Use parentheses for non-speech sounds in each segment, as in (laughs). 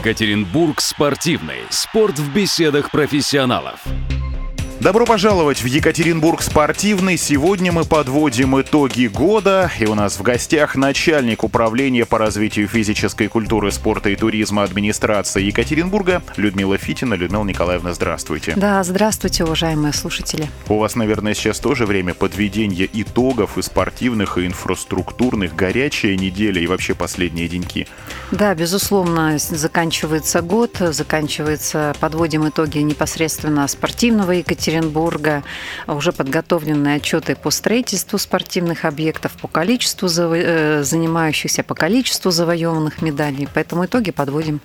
Екатеринбург спортивный. Спорт в беседах профессионалов. Добро пожаловать в Екатеринбург спортивный. Сегодня мы подводим итоги года. И у нас в гостях начальник управления по развитию физической культуры, спорта и туризма администрации Екатеринбурга Людмила Фитина. Людмила Николаевна, здравствуйте. Да, здравствуйте, уважаемые слушатели. У вас, наверное, сейчас тоже время подведения итогов и спортивных, и инфраструктурных. Горячая неделя и вообще последние деньки. Да, безусловно, заканчивается год, заканчивается, подводим итоги непосредственно спортивного Екатеринбурга Екатеринбурга, уже подготовлены отчеты по строительству спортивных объектов, по количеству э, занимающихся, по количеству завоеванных медалей. Поэтому итоги подводим.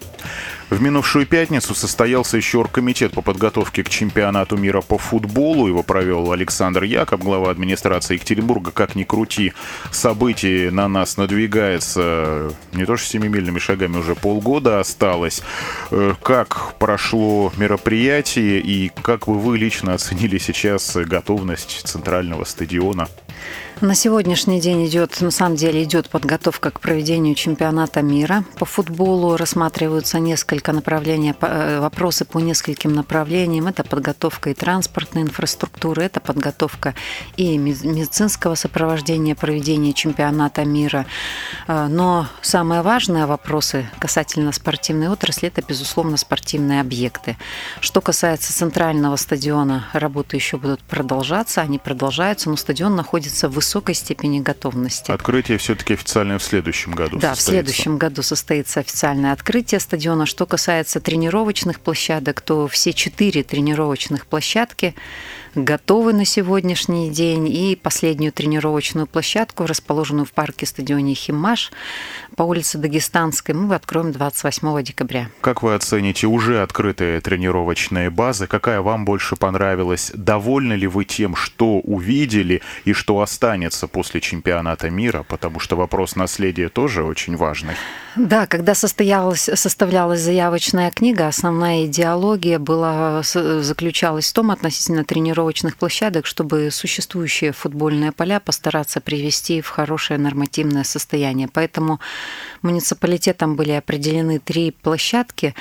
В минувшую пятницу состоялся еще оргкомитет по подготовке к чемпионату мира по футболу. Его провел Александр Якоб, глава администрации Екатеринбурга. Как ни крути, событий на нас надвигается не то что семимильными шагами, уже полгода осталось. Э, как прошло мероприятие и как бы вы лично оценили сейчас готовность центрального стадиона? На сегодняшний день идет, на самом деле, идет подготовка к проведению чемпионата мира по футболу. Рассматриваются несколько направлений, э, вопросы по нескольким направлениям. Это подготовка и транспортной инфраструктуры, это подготовка и медицинского сопровождения проведения чемпионата мира. Э, но самые важные вопросы касательно спортивной отрасли – это, безусловно, спортивные объекты. Что касается центрального стадиона, работы еще будут продолжаться, они продолжаются, но стадион находится в высокой степени готовности. Открытие все-таки официальное в следующем году. Да, состоится. в следующем году состоится официальное открытие стадиона. Что касается тренировочных площадок, то все четыре тренировочных площадки готовы на сегодняшний день. И последнюю тренировочную площадку, расположенную в парке стадионе Химаш по улице Дагестанской, мы откроем 28 декабря. Как вы оцените уже открытые тренировочные базы? Какая вам больше понравилась? Довольны ли вы тем, что увидели и что останется после чемпионата мира? Потому что вопрос наследия тоже очень важный. Да, когда состоялась, составлялась заявочная книга, основная идеология была, заключалась в том относительно тренировочных площадок, чтобы существующие футбольные поля постараться привести в хорошее нормативное состояние. Поэтому муниципалитетом были определены три площадки,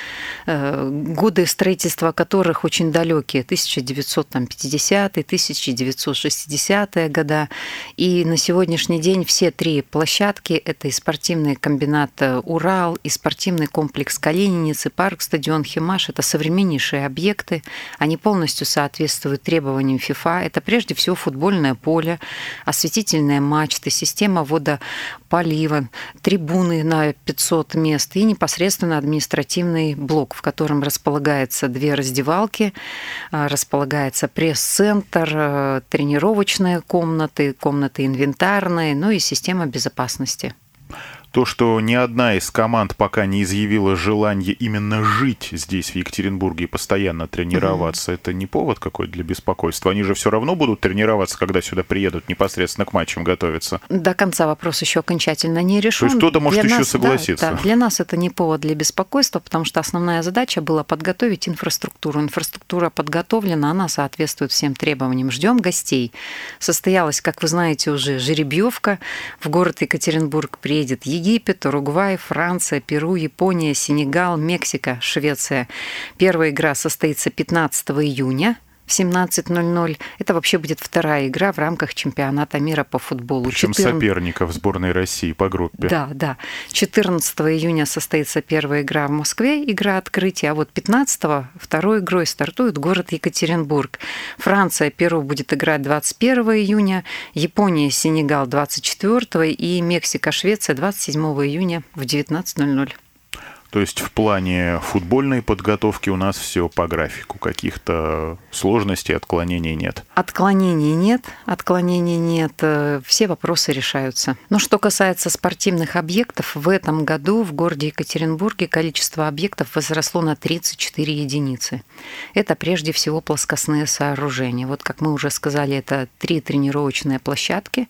э, годы строительства которых очень далекие, 1950-е, 1960-е года. И на сегодняшний день все три площадки – это и спортивный комбинат э, Урал и спортивный комплекс Калининец и парк стадион Химаш – это современнейшие объекты. Они полностью соответствуют требованиям ФИФА. Это прежде всего футбольное поле, осветительные мачты, система водополива, трибуны на 500 мест и непосредственно административный блок, в котором располагается две раздевалки, а, располагается пресс-центр, э, тренировочные комнаты, комнаты инвентарные, ну и система безопасности. То, что ни одна из команд пока не изъявила желание именно жить здесь, в Екатеринбурге, и постоянно тренироваться, mm-hmm. это не повод какой для беспокойства. Они же все равно будут тренироваться, когда сюда приедут, непосредственно к матчам готовиться. До конца вопрос еще окончательно не решен. То есть кто-то может для еще нас, согласиться. Да, да, для нас это не повод для беспокойства, потому что основная задача была подготовить инфраструктуру. Инфраструктура подготовлена, она соответствует всем требованиям. Ждем гостей. Состоялась, как вы знаете, уже жеребьевка. В город Екатеринбург приедет Египет, Уругвай, Франция, Перу, Япония, Сенегал, Мексика, Швеция. Первая игра состоится 15 июня в 17.00. Это вообще будет вторая игра в рамках чемпионата мира по футболу. Причем 14... соперников сборной России по группе. Да, да. 14 июня состоится первая игра в Москве, игра открытия, а вот 15 второй игрой стартует город Екатеринбург. Франция, Перу будет играть 21 июня, Япония, Сенегал 24 и Мексика, Швеция 27 июня в 19.00. То есть в плане футбольной подготовки у нас все по графику. Каких-то сложностей, отклонений нет. Отклонений нет, отклонений нет. Э, все вопросы решаются. Но что касается спортивных объектов, в этом году в городе Екатеринбурге количество объектов возросло на 34 единицы. Это прежде всего плоскостные сооружения. Вот как мы уже сказали, это три тренировочные площадки,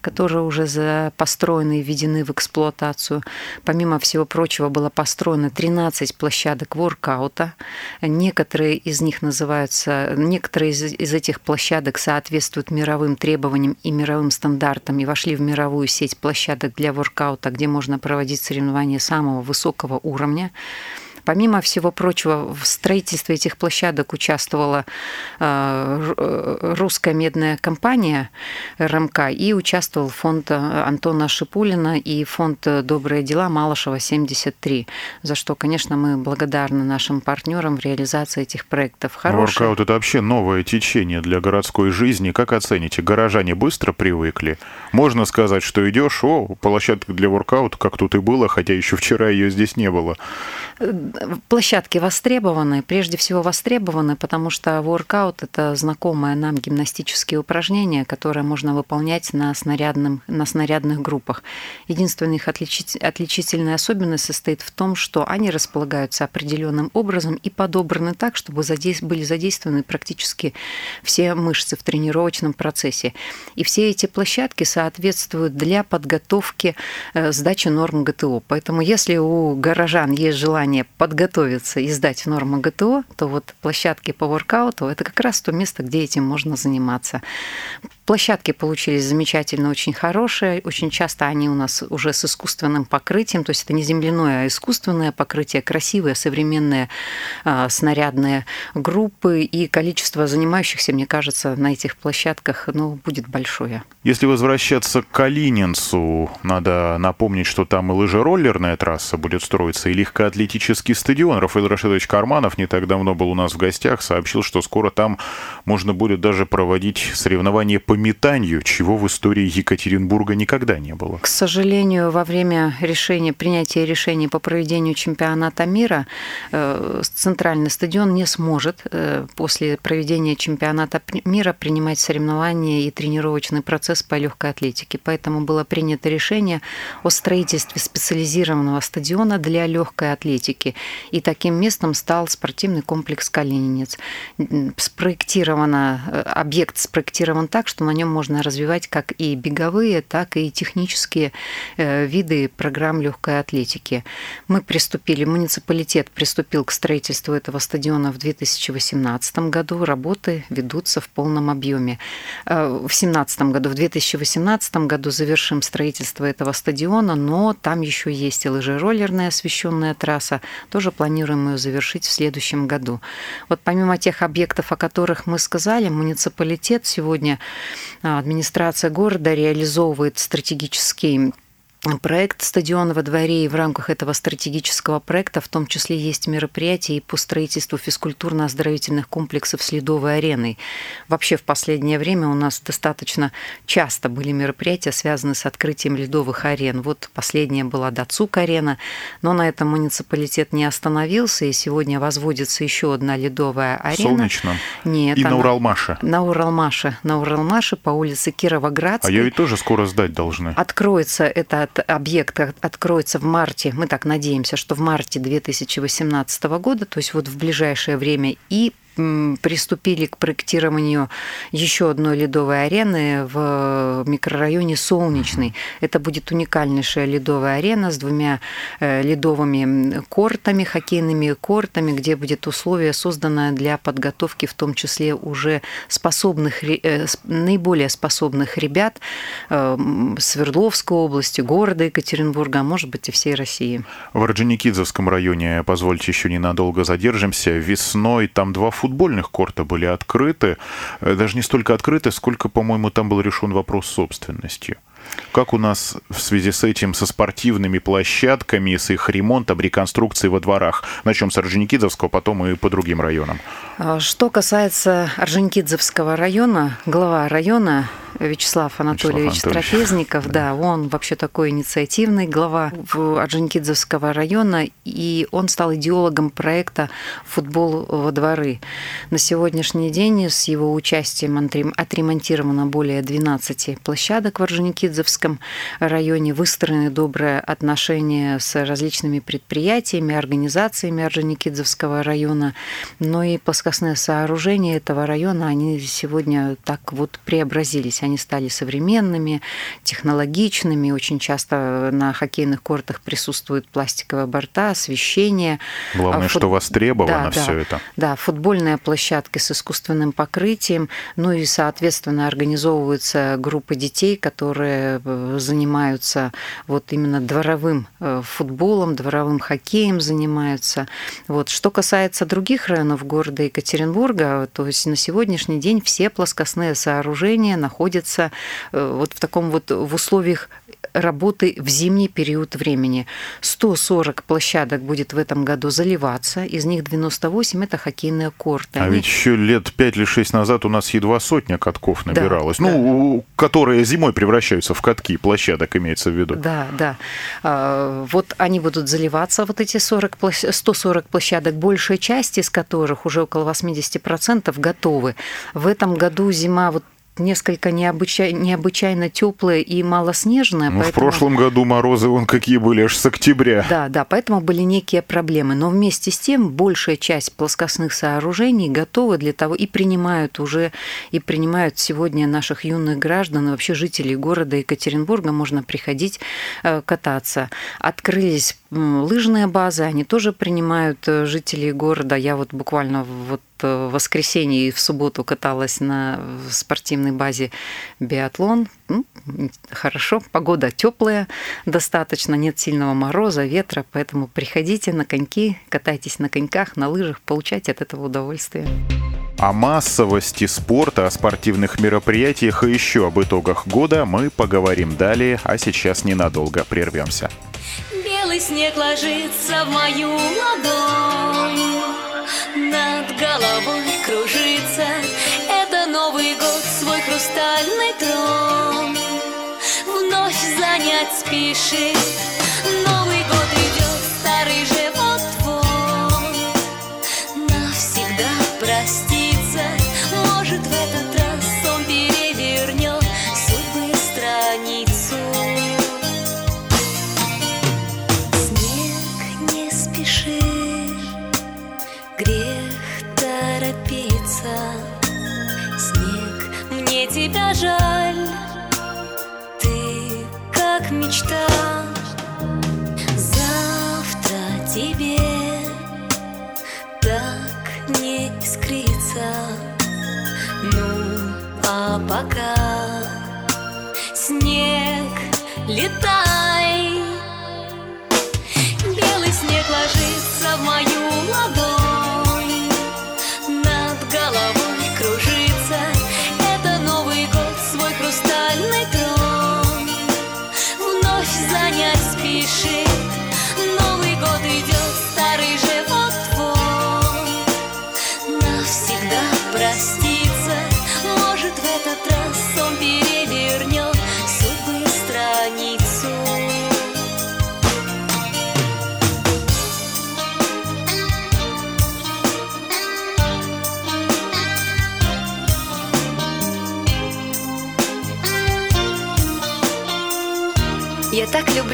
которые уже построены и введены в эксплуатацию. Помимо всего прочего было построено построено 13 площадок воркаута. Некоторые из них называются, некоторые из, из этих площадок соответствуют мировым требованиям и мировым стандартам и вошли в мировую сеть площадок для воркаута, где можно проводить соревнования самого высокого уровня. Помимо всего прочего, в строительстве этих площадок участвовала русская медная компания РМК и участвовал фонд Антона Шипулина и фонд «Добрые дела» Малышева 73, за что, конечно, мы благодарны нашим партнерам в реализации этих проектов. Хороший... Воркаут – это вообще новое течение для городской жизни. Как оцените? Горожане быстро привыкли? Можно сказать, что идешь, о, площадка для воркаута, как тут и было, хотя еще вчера ее здесь не было. Площадки востребованы, прежде всего востребованы, потому что воркаут – это знакомое нам гимнастические упражнения, которые можно выполнять на, снарядном, на снарядных группах. Единственная их отличительная особенность состоит в том, что они располагаются определенным образом и подобраны так, чтобы были задействованы практически все мышцы в тренировочном процессе. И все эти площадки соответствуют для подготовки э, сдачи норм ГТО. Поэтому если у горожан есть желание подготовиться и сдать нормы ГТО, то вот площадки по воркауту – это как раз то место, где этим можно заниматься. Площадки получились замечательно, очень хорошие. Очень часто они у нас уже с искусственным покрытием, то есть это не земляное, а искусственное покрытие, красивые, современные э, снарядные группы. И количество занимающихся, мне кажется, на этих площадках ну, будет большое. Если возвращаться к Калининцу, надо напомнить, что там и лыжероллерная трасса будет строиться, и легкоатлетический стадион. Рафаэль Рашидович Карманов не так давно был у нас в гостях, сообщил, что скоро там можно будет даже проводить соревнования по метанию, чего в истории Екатеринбурга никогда не было. К сожалению, во время решения, принятия решений по проведению чемпионата мира э, центральный стадион не сможет э, после проведения чемпионата мира принимать соревнования и тренировочный процесс по легкой атлетике. Поэтому было принято решение о строительстве специализированного стадиона для легкой атлетики. И таким местом стал спортивный комплекс «Калининец». Спроектировано, э, объект спроектирован так, что на нем можно развивать как и беговые, так и технические э, виды программ легкой атлетики. Мы приступили, муниципалитет приступил к строительству этого стадиона в 2018 году. Работы ведутся в полном объеме. Э, в 2017 году, в 2018 году завершим строительство этого стадиона, но там еще есть и лыжероллерная освещенная трасса. Тоже планируем ее завершить в следующем году. Вот помимо тех объектов, о которых мы сказали, муниципалитет сегодня администрация города реализовывает стратегический проект «Стадион во дворе», и в рамках этого стратегического проекта в том числе есть мероприятия и по строительству физкультурно-оздоровительных комплексов с ледовой ареной. Вообще в последнее время у нас достаточно часто были мероприятия, связанные с открытием ледовых арен. Вот последняя была Дацук-арена, но на этом муниципалитет не остановился, и сегодня возводится еще одна ледовая арена. Солнечно? Нет. И она... на Уралмаше? На Уралмаше. На Уралмаше по улице Кировоградской. А ее ведь тоже скоро сдать должны. Откроется это объект откроется в марте, мы так надеемся, что в марте 2018 года, то есть вот в ближайшее время, и приступили к проектированию еще одной ледовой арены в микрорайоне Солнечный. Это будет уникальнейшая ледовая арена с двумя э, ледовыми кортами, хоккейными кортами, где будет условие создано для подготовки в том числе уже способных, э, наиболее способных ребят э, Свердловской области, города Екатеринбурга, а может быть и всей России. В Орджоникидзевском районе, позвольте еще ненадолго задержимся, весной там два футбольных корта были открыты. Э, даже не столько открыты, сколько, по-моему, там был решен вопрос собственности. Как у нас в связи с этим, со спортивными площадками, с их ремонтом, реконструкцией во дворах? Начнем с Орджоникидзевского, потом и по другим районам. А, что касается Орджоникидзевского района, глава района Вячеслав Анатольевич, Вячеслав Анатольевич. Трапезников, да. да, он вообще такой инициативный глава Орджоникидзевского района, и он стал идеологом проекта «Футбол во дворы». На сегодняшний день с его участием отремонтировано более 12 площадок в Орджоникидзевском районе, выстроены добрые отношения с различными предприятиями, организациями Орджоникидзевского района, но и плоскостные сооружения этого района, они сегодня так вот преобразились они стали современными, технологичными. Очень часто на хоккейных кортах присутствуют пластиковые борта, освещение. Главное, Фут... что востребовано да, все да, это. Да, футбольные площадки с искусственным покрытием, ну и, соответственно, организовываются группы детей, которые э, занимаются вот именно дворовым э, футболом, дворовым хоккеем занимаются. Вот. Что касается других районов города Екатеринбурга, то есть на сегодняшний день все плоскостные сооружения находятся э, вот в таком вот в условиях работы в зимний период времени. 140 площадок будет в этом году заливаться, из них 98 это хоккейные корты. А Они... ведь еще лет 5 или 6 назад у нас едва сотня катков набиралась, да, ну, да. которые зимой превращаются в катки, площадок имеется в виду. Да, да. А, вот они будут заливаться, вот эти 40, 140 площадок, большая часть из которых, уже около 80%, готовы. В этом году зима вот несколько необычай, необычайно теплая и малоснежная. Ну, поэтому... В прошлом году морозы вон какие были, аж с октября. Да, да, поэтому были некие проблемы. Но вместе с тем большая часть плоскостных сооружений готовы для того и принимают уже, и принимают сегодня наших юных граждан, вообще жителей города Екатеринбурга. Можно приходить э, кататься. Открылись лыжные базы, они тоже принимают э, жителей города. Я вот буквально вот в воскресенье и в субботу каталась на спортивной базе биатлон. Ну, хорошо, погода теплая достаточно, нет сильного мороза, ветра, поэтому приходите на коньки, катайтесь на коньках, на лыжах, получайте от этого удовольствие. О массовости спорта, о спортивных мероприятиях и еще об итогах года мы поговорим далее, а сейчас ненадолго прервемся. Белый снег ложится в мою ладонь над головой кружится. Это Новый год свой хрустальный трон. Вновь занять спешит. Новый год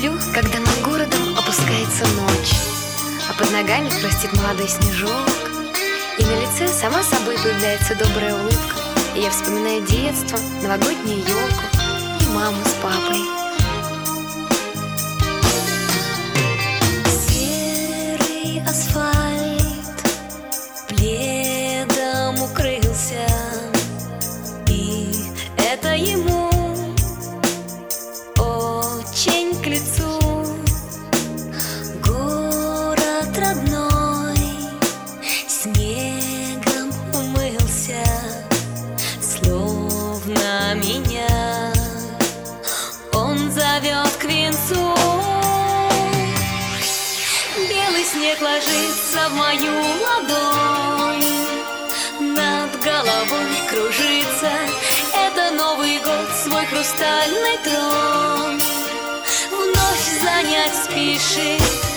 люблю, когда над городом опускается ночь, А под ногами хрустит молодой снежок, И на лице сама собой появляется добрая улыбка, И я вспоминаю детство, новогоднюю елку И маму с папой. Хрустальный трон. Вновь занять спешит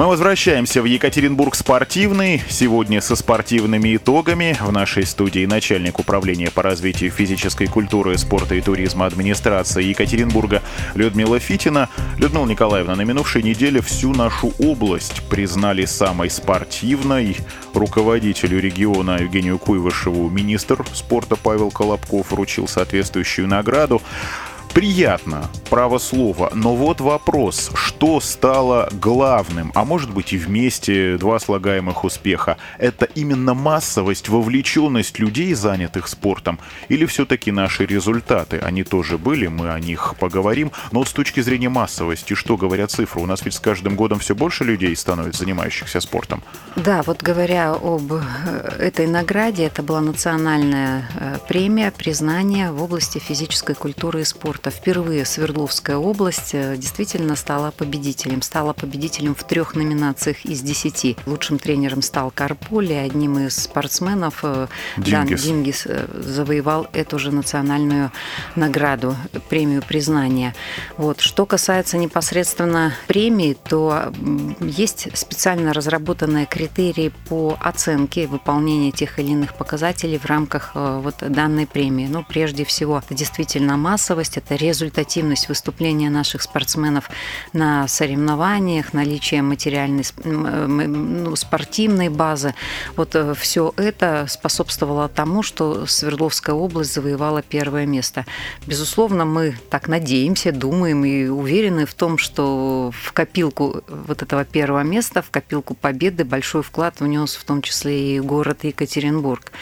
Мы возвращаемся в Екатеринбург спортивный. Сегодня со спортивными итогами. В нашей студии начальник управления по развитию физической культуры, спорта и туризма администрации Екатеринбурга Людмила Фитина. Людмила Николаевна, на минувшей неделе всю нашу область признали самой спортивной. Руководителю региона Евгению Куйвышеву министр спорта Павел Колобков вручил соответствующую награду. Приятно, право слова. Но вот вопрос, что стало главным, а может быть и вместе два слагаемых успеха? Это именно массовость, вовлеченность людей, занятых спортом, или все-таки наши результаты? Они тоже были, мы о них поговорим. Но с точки зрения массовости, что говорят цифры? У нас ведь с каждым годом все больше людей становится занимающихся спортом. Да, вот говоря об э, этой награде, это была национальная э, премия, признание в области физической культуры и спорта спорта. Впервые Свердловская область э, действительно стала победителем. Стала победителем в трех номинациях из десяти. Лучшим тренером стал Карполи, одним из спортсменов э, Дингис. Дан Дингис э, завоевал эту же национальную награду, премию признания. Вот. Что касается непосредственно премии, то есть специально разработанные критерии по оценке выполнения тех или иных показателей в рамках вот данной премии. Ну, прежде всего, это действительно массовость, это результативность выступления наших спортсменов на соревнованиях, наличие материальной, ну, спортивной базы. Вот э, все это способствовало тому, что Свердловская область завоевала первое место. Безусловно, мы так надеемся, думаем и уверены в том, что в копилку вот этого первого места, в копилку победы большой вклад внес в том числе и город Екатеринбург.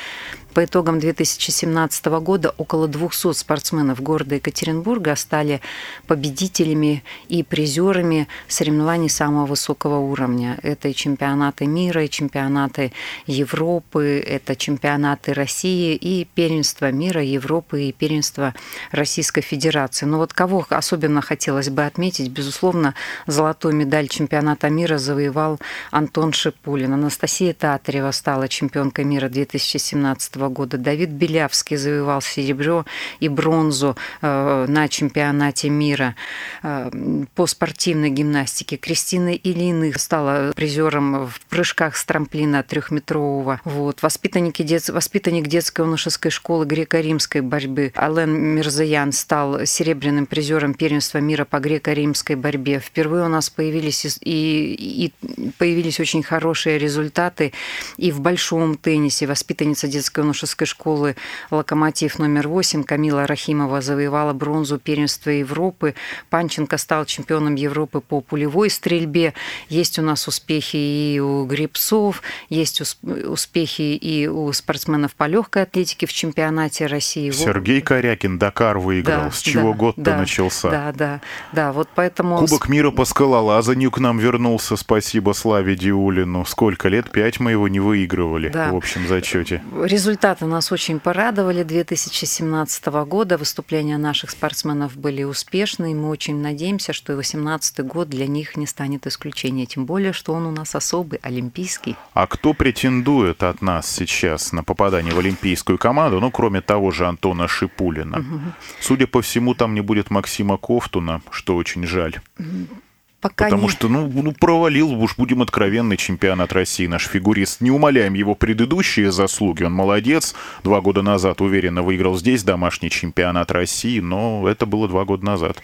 По итогам 2017 года около 200 спортсменов города Екатеринбурга стали победителями и призерами соревнований самого высокого уровня. Это и чемпионаты мира, и чемпионаты Европы, это чемпионаты России и первенство мира, Европы и первенство Российской Федерации. Но вот кого особенно хотелось бы отметить, безусловно, золотую медаль чемпионата мира завоевал Антон Шипулин. Анастасия Татарева стала чемпионкой мира 2017 года года. Давид Белявский завоевал серебро и бронзу э, на чемпионате мира э, по спортивной гимнастике. Кристина Ильиных стала призером в прыжках с трамплина трехметрового. Вот. Воспитанники дет... Воспитанник детской юношеской школы греко-римской борьбы Ален Мирзаян стал серебряным призером первенства мира по греко-римской борьбе. Впервые у нас появились и, и появились очень хорошие результаты и в большом теннисе. Воспитанница детской юношеской школы «Локомотив» номер 8 Камила Рахимова завоевала бронзу первенства Европы. Панченко стал чемпионом Европы по пулевой стрельбе. Есть у нас успехи и у гребцов, есть успехи и у спортсменов по легкой атлетике в чемпионате России. Сергей Корякин Дакар выиграл. Да, С чего да, год-то да, начался? Да, да, да. Вот поэтому... Кубок мира по скалолазанию к нам вернулся. Спасибо Славе Диулину. Сколько лет? Пять мы его не выигрывали да. в общем зачете. Результаты нас очень порадовали 2017 года. Выступления наших спортсменов были успешны. И мы очень надеемся, что и 2018 год для них не станет исключением. Тем более, что он у нас особый, олимпийский. А кто претендует от нас сейчас на попадание в олимпийскую команду? Ну, кроме того же Антона Шипулина. Угу. Судя по всему, там не будет Максима Ковтуна, что очень жаль. Пока Потому не... что, ну, ну, провалил, уж будем откровенный чемпионат России наш фигурист. Не умоляем его предыдущие заслуги, он молодец. Два года назад уверенно выиграл здесь домашний чемпионат России, но это было два года назад.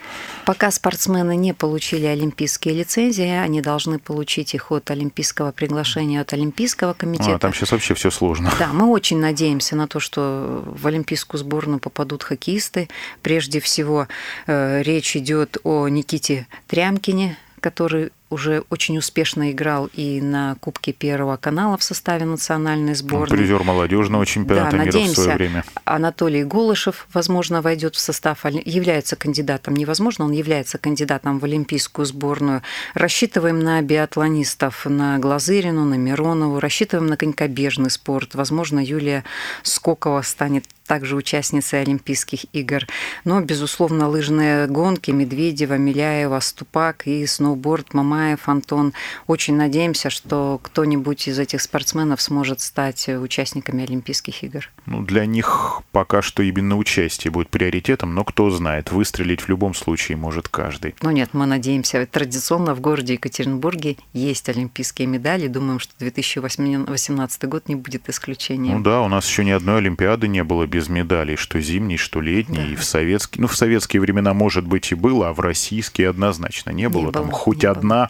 Пока спортсмены не получили олимпийские лицензии, они должны получить их от олимпийского приглашения, от Олимпийского комитета. А, там сейчас вообще все сложно. Да, мы очень надеемся на то, что в олимпийскую сборную попадут хоккеисты. Прежде всего, э, речь идет о Никите Трямкине, который уже очень успешно играл и на Кубке Первого канала в составе национальной сборной. Он призер молодежного чемпионата да, мира надеемся, в свое время. Анатолий Голышев, возможно, войдет в состав, является кандидатом, невозможно, он является кандидатом в олимпийскую сборную. Рассчитываем на биатлонистов, на Глазырину, на Миронову, рассчитываем на конькобежный спорт. Возможно, Юлия Скокова станет также участницей Олимпийских игр. Но, безусловно, лыжные гонки Медведева, Миляева, Ступак и сноуборд Мама Ермаев Антон. Очень надеемся, что кто-нибудь из этих спортсменов сможет стать участниками Олимпийских игр. Ну, для них пока что именно участие будет приоритетом, но кто знает, выстрелить в любом случае может каждый. Ну нет, мы надеемся, традиционно в городе Екатеринбурге есть олимпийские медали. Думаем, что 2018 год не будет исключением. Ну да, у нас еще ни одной Олимпиады не было без медалей, что зимней, что летней, да. и в советские. Ну, в советские времена, может быть, и было, а в российские однозначно не было. Не Там было, хоть одна,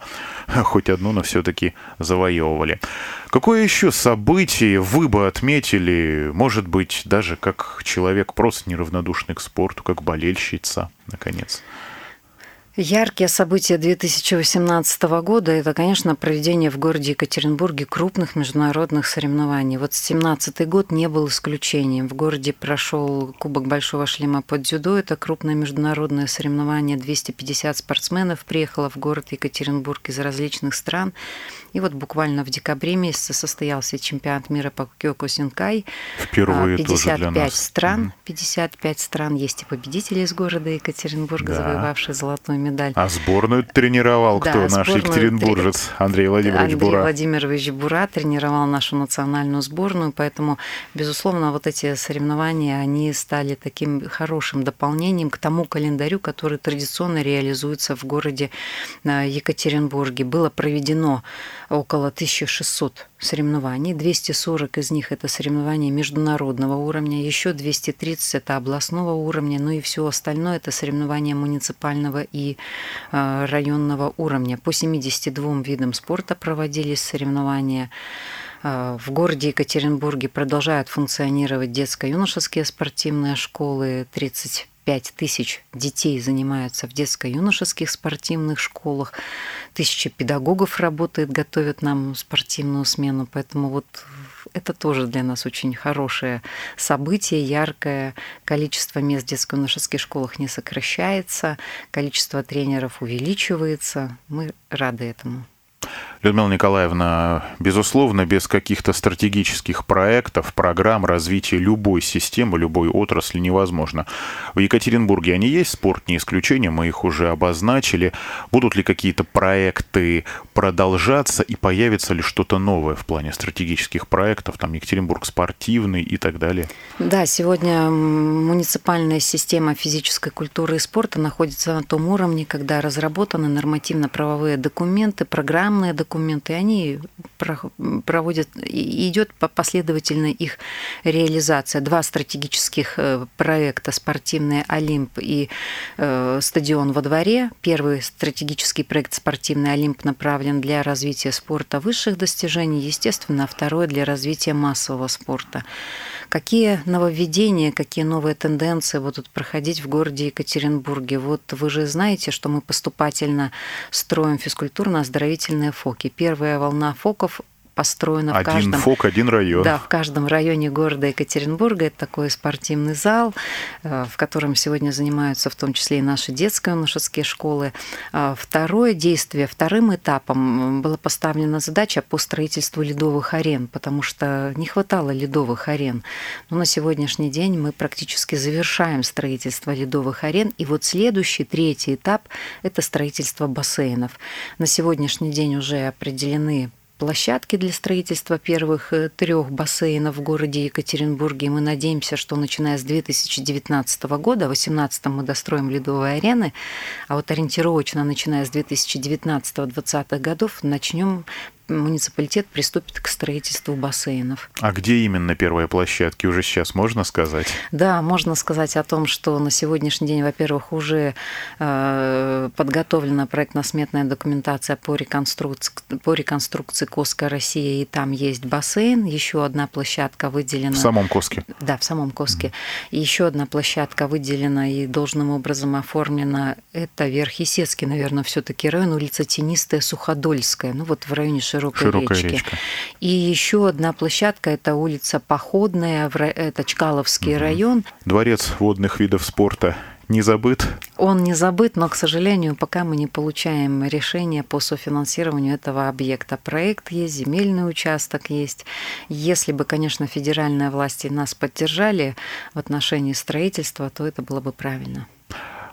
(laughs) хоть одну, но все-таки завоевывали. Какое еще событие вы бы отметили, может быть, даже как человек просто неравнодушный к спорту, как болельщица, наконец? Яркие события 2018 года – это, конечно, проведение в городе Екатеринбурге крупных международных соревнований. Вот 2017 год не был исключением. В городе прошел Кубок Большого шлема под дзюдо. Это крупное международное соревнование. 250 спортсменов приехало в город Екатеринбург из различных стран. И вот буквально в декабре месяце состоялся чемпионат мира по Кёкусинкай. Впервые 55 тоже для нас. стран. 55 стран. Есть и победители из города Екатеринбурга, да. завоевавшие золотую медаль. А сборную тренировал да, кто? Наш екатеринбуржец Андрей Владимирович Андрей Бура. Владимирович Бура тренировал нашу национальную сборную, поэтому, безусловно, вот эти соревнования, они стали таким хорошим дополнением к тому календарю, который традиционно реализуется в городе э, Екатеринбурге. Было проведено около 1600 соревнований, 240 из них это соревнования международного уровня, еще 230 это областного уровня, ну и все остальное это соревнования муниципального и э, районного уровня. По 72 видам спорта проводились соревнования. Э, в городе Екатеринбурге продолжают функционировать детско-юношеские спортивные школы, 30 5 тысяч детей занимаются в детско-юношеских спортивных школах, тысяча педагогов работает, готовят нам спортивную смену, поэтому вот это тоже для нас очень хорошее событие, яркое. Количество мест в детско-юношеских школах не сокращается, количество тренеров увеличивается. Мы рады этому. Людмила Николаевна, безусловно, без каких-то стратегических проектов, программ развития любой системы, любой отрасли невозможно. В Екатеринбурге они есть, спорт не исключение, мы их уже обозначили. Будут ли какие-то проекты продолжаться и появится ли что-то новое в плане стратегических проектов, там Екатеринбург спортивный и так далее? Да, сегодня муниципальная система физической культуры и спорта находится на том уровне, когда разработаны нормативно-правовые документы, программные документы, они проводят, идет последовательно их реализация. Два стратегических э, проекта «Спортивный Олимп» и э, «Стадион во дворе». Первый стратегический проект «Спортивный Олимп» направлен для развития спорта высших достижений, естественно, а второй для развития массового спорта. Какие нововведения, какие новые тенденции будут проходить в городе Екатеринбурге? Вот вы же знаете, что мы поступательно строим физкультурно-оздоровительные фоки. Первая волна фоков построено один в каждом... ФОК, один район. Да, в каждом районе города Екатеринбурга. Это такой спортивный зал, э, в котором сегодня занимаются в том числе и наши детские юношеские школы. А второе действие, вторым этапом была поставлена задача по строительству ледовых арен, потому что не хватало ледовых арен. Но на сегодняшний день мы практически завершаем строительство ледовых арен. И вот следующий, третий этап – это строительство бассейнов. На сегодняшний день уже определены площадки для строительства первых э, трех бассейнов в городе Екатеринбурге. И мы надеемся, что начиная с 2019 года, в 2018 мы достроим ледовые арены, а вот ориентировочно начиная с 2019-2020 годов начнем муниципалитет приступит к строительству бассейнов. А где именно первые площадки уже сейчас можно сказать? Да, можно сказать о том, что на сегодняшний день, во-первых, уже э, подготовлена проектно-сметная документация по реконструкции, по реконструкции Коска России, и там есть бассейн, еще одна площадка выделена. В самом Коске? Да, в самом Коске. Mm-hmm. Еще одна площадка выделена и должным образом оформлена. Это Верхесецкий, наверное, все-таки район, улица Тенистая, Суходольская. Ну вот в районе широкой, широкой речки. Речка. И еще одна площадка – это улица Походная, это Чкаловский угу. район. Дворец водных видов спорта не забыт? Он не забыт, но, к сожалению, пока мы не получаем решения по софинансированию этого объекта. Проект есть, земельный участок есть. Если бы, конечно, федеральные власти нас поддержали в отношении строительства, то это было бы правильно.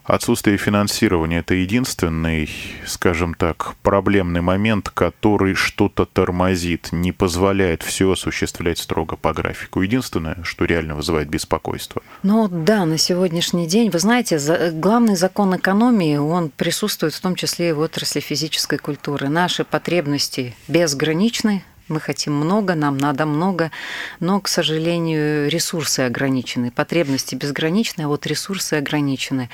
Отсутствие финансирования – это единственный, скажем так, проблемный момент, который что-то тормозит, не позволяет все осуществлять строго по графику. Единственное, что реально вызывает беспокойство. Ну да, на сегодняшний день, вы знаете, главный закон экономии, он присутствует в том числе и в отрасли физической культуры. Наши потребности безграничны, мы хотим много, нам надо много, но, к сожалению, ресурсы ограничены, потребности безграничны, а вот ресурсы ограничены.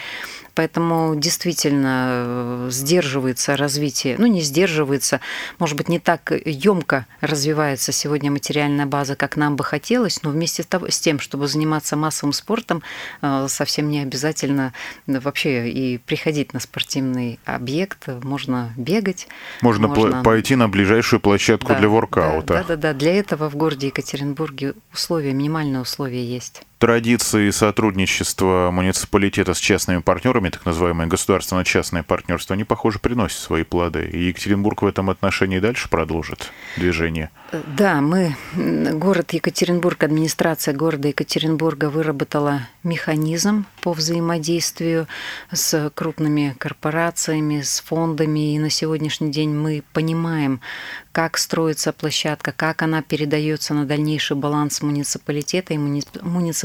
Поэтому действительно э, сдерживается развитие, ну не сдерживается, может быть, не так емко развивается сегодня материальная база, как нам бы хотелось, но вместе с тем, чтобы заниматься массовым спортом, э, совсем не обязательно вообще и приходить на спортивный объект, можно бегать. Можно, можно... пойти на ближайшую площадку да, для воркаута. Да, да, да, для этого в городе Екатеринбурге условия, минимальные условия есть традиции сотрудничества муниципалитета с частными партнерами, так называемое государственно-частное партнерство, они, похоже, приносят свои плоды. И Екатеринбург в этом отношении дальше продолжит движение. Да, мы, город Екатеринбург, администрация города Екатеринбурга выработала механизм по взаимодействию с крупными корпорациями, с фондами. И на сегодняшний день мы понимаем, как строится площадка, как она передается на дальнейший баланс муниципалитета, и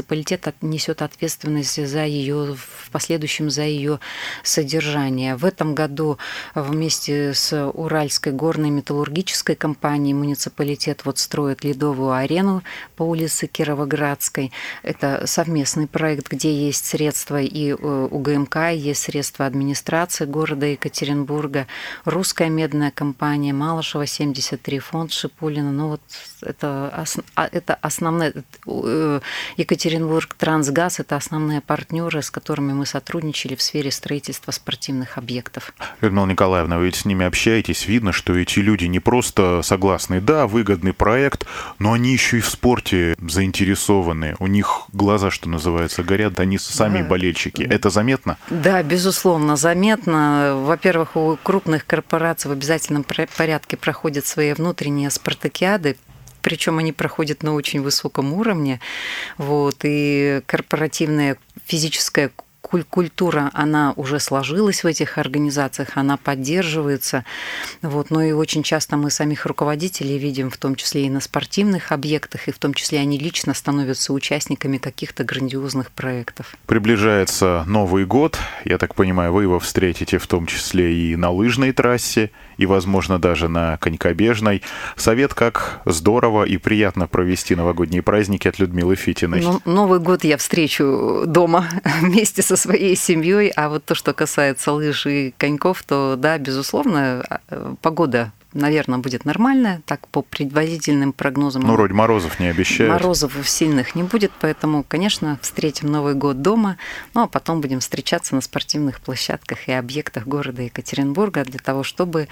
муниципалитет несет ответственность за ее, в последующем за ее содержание. В этом году вместе с Уральской горной металлургической компанией муниципалитет вот строит ледовую арену по улице Кировоградской. Это совместный проект, где есть средства и э, у ГМК, есть средства администрации города Екатеринбурга, русская медная компания, Малышева 73, фонд Шипулина. Ну вот это, а, это основные, э, Екатеринбург Трансгаз, это основные партнеры, с которыми мы сотрудничали в сфере строительства спортивных объектов. Людмила Николаевна, вы ведь с ними общаетесь, видно, что эти люди не просто согласны, да, вы выгодный проект, но они еще и в спорте заинтересованы. У них глаза, что называется, горят, они сами да. болельщики. Это заметно? Да, безусловно, заметно. Во-первых, у крупных корпораций в обязательном порядке проходят свои внутренние спартакиады, причем они проходят на очень высоком уровне. Вот, и корпоративная физическая культура, она уже сложилась в этих организациях, она поддерживается. Вот. Но и очень часто мы самих руководителей видим, в том числе и на спортивных объектах, и в том числе они лично становятся участниками каких-то грандиозных проектов. Приближается Новый год. Я так понимаю, вы его встретите в том числе и на лыжной трассе, и, возможно, даже на конькобежной. Совет, как здорово и приятно провести новогодние праздники от Людмилы Фитиной. Ну, Новый год я встречу дома (laughs) вместе со своей семьей, а вот то, что касается лыж и коньков, то да, безусловно, а, погода наверное, будет нормальная, так по предварительным прогнозам. Ну, вроде морозов не обещают. Морозов сильных не будет, поэтому, конечно, встретим Новый год дома, ну, а потом будем встречаться на спортивных площадках и объектах города Екатеринбурга для того, чтобы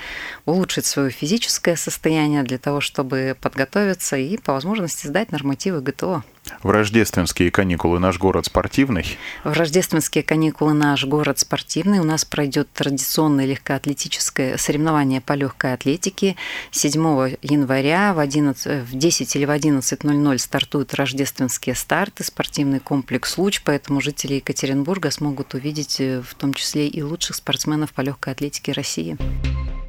улучшить свое физическое состояние, для того, чтобы подготовиться и, по возможности, сдать нормативы ГТО. В рождественские каникулы наш город спортивный? В рождественские каникулы наш город спортивный. У нас пройдет традиционное легкоатлетическое соревнование по легкой атлетике. 7 января в, 11, в 10 или в 11.00 стартуют рождественские старты, спортивный комплекс «Луч», поэтому жители Екатеринбурга смогут увидеть э, в том числе и лучших спортсменов по легкой атлетике России.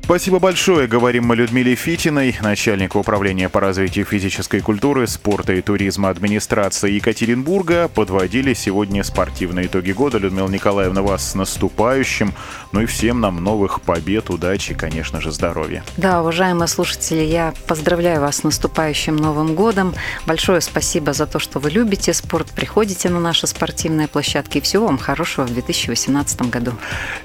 Спасибо большое, говорим мы Людмиле Фитиной, начальнику управления по развитию физической культуры, спорта и туризма администрации Екатеринбурга. Подводили сегодня спортивные итоги года. Людмила Николаевна, вас с наступающим. Ну и всем нам новых побед, удачи, конечно же, здоровья. Да, уважаемые слушатели, я поздравляю вас с наступающим Новым годом. Большое спасибо за то, что вы любите спорт, приходите на наши спортивные площадки. И всего вам хорошего в 2018 году.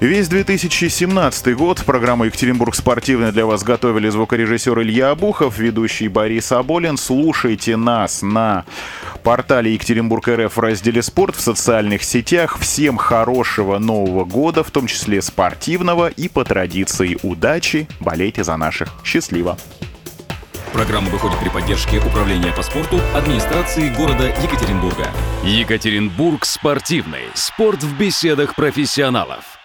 Весь 2017 год программа Екатеринбург спортивный для вас готовили звукорежиссер Илья Абухов, ведущий Борис Аболин. Слушайте нас на портале Екатеринбург РФ в разделе «Спорт» в социальных сетях. Всем хорошего Нового года, в том числе спортивного и по традиции удачи. Болейте за наших. Счастливо! Программа выходит при поддержке Управления по спорту администрации города Екатеринбурга. Екатеринбург спортивный. Спорт в беседах профессионалов.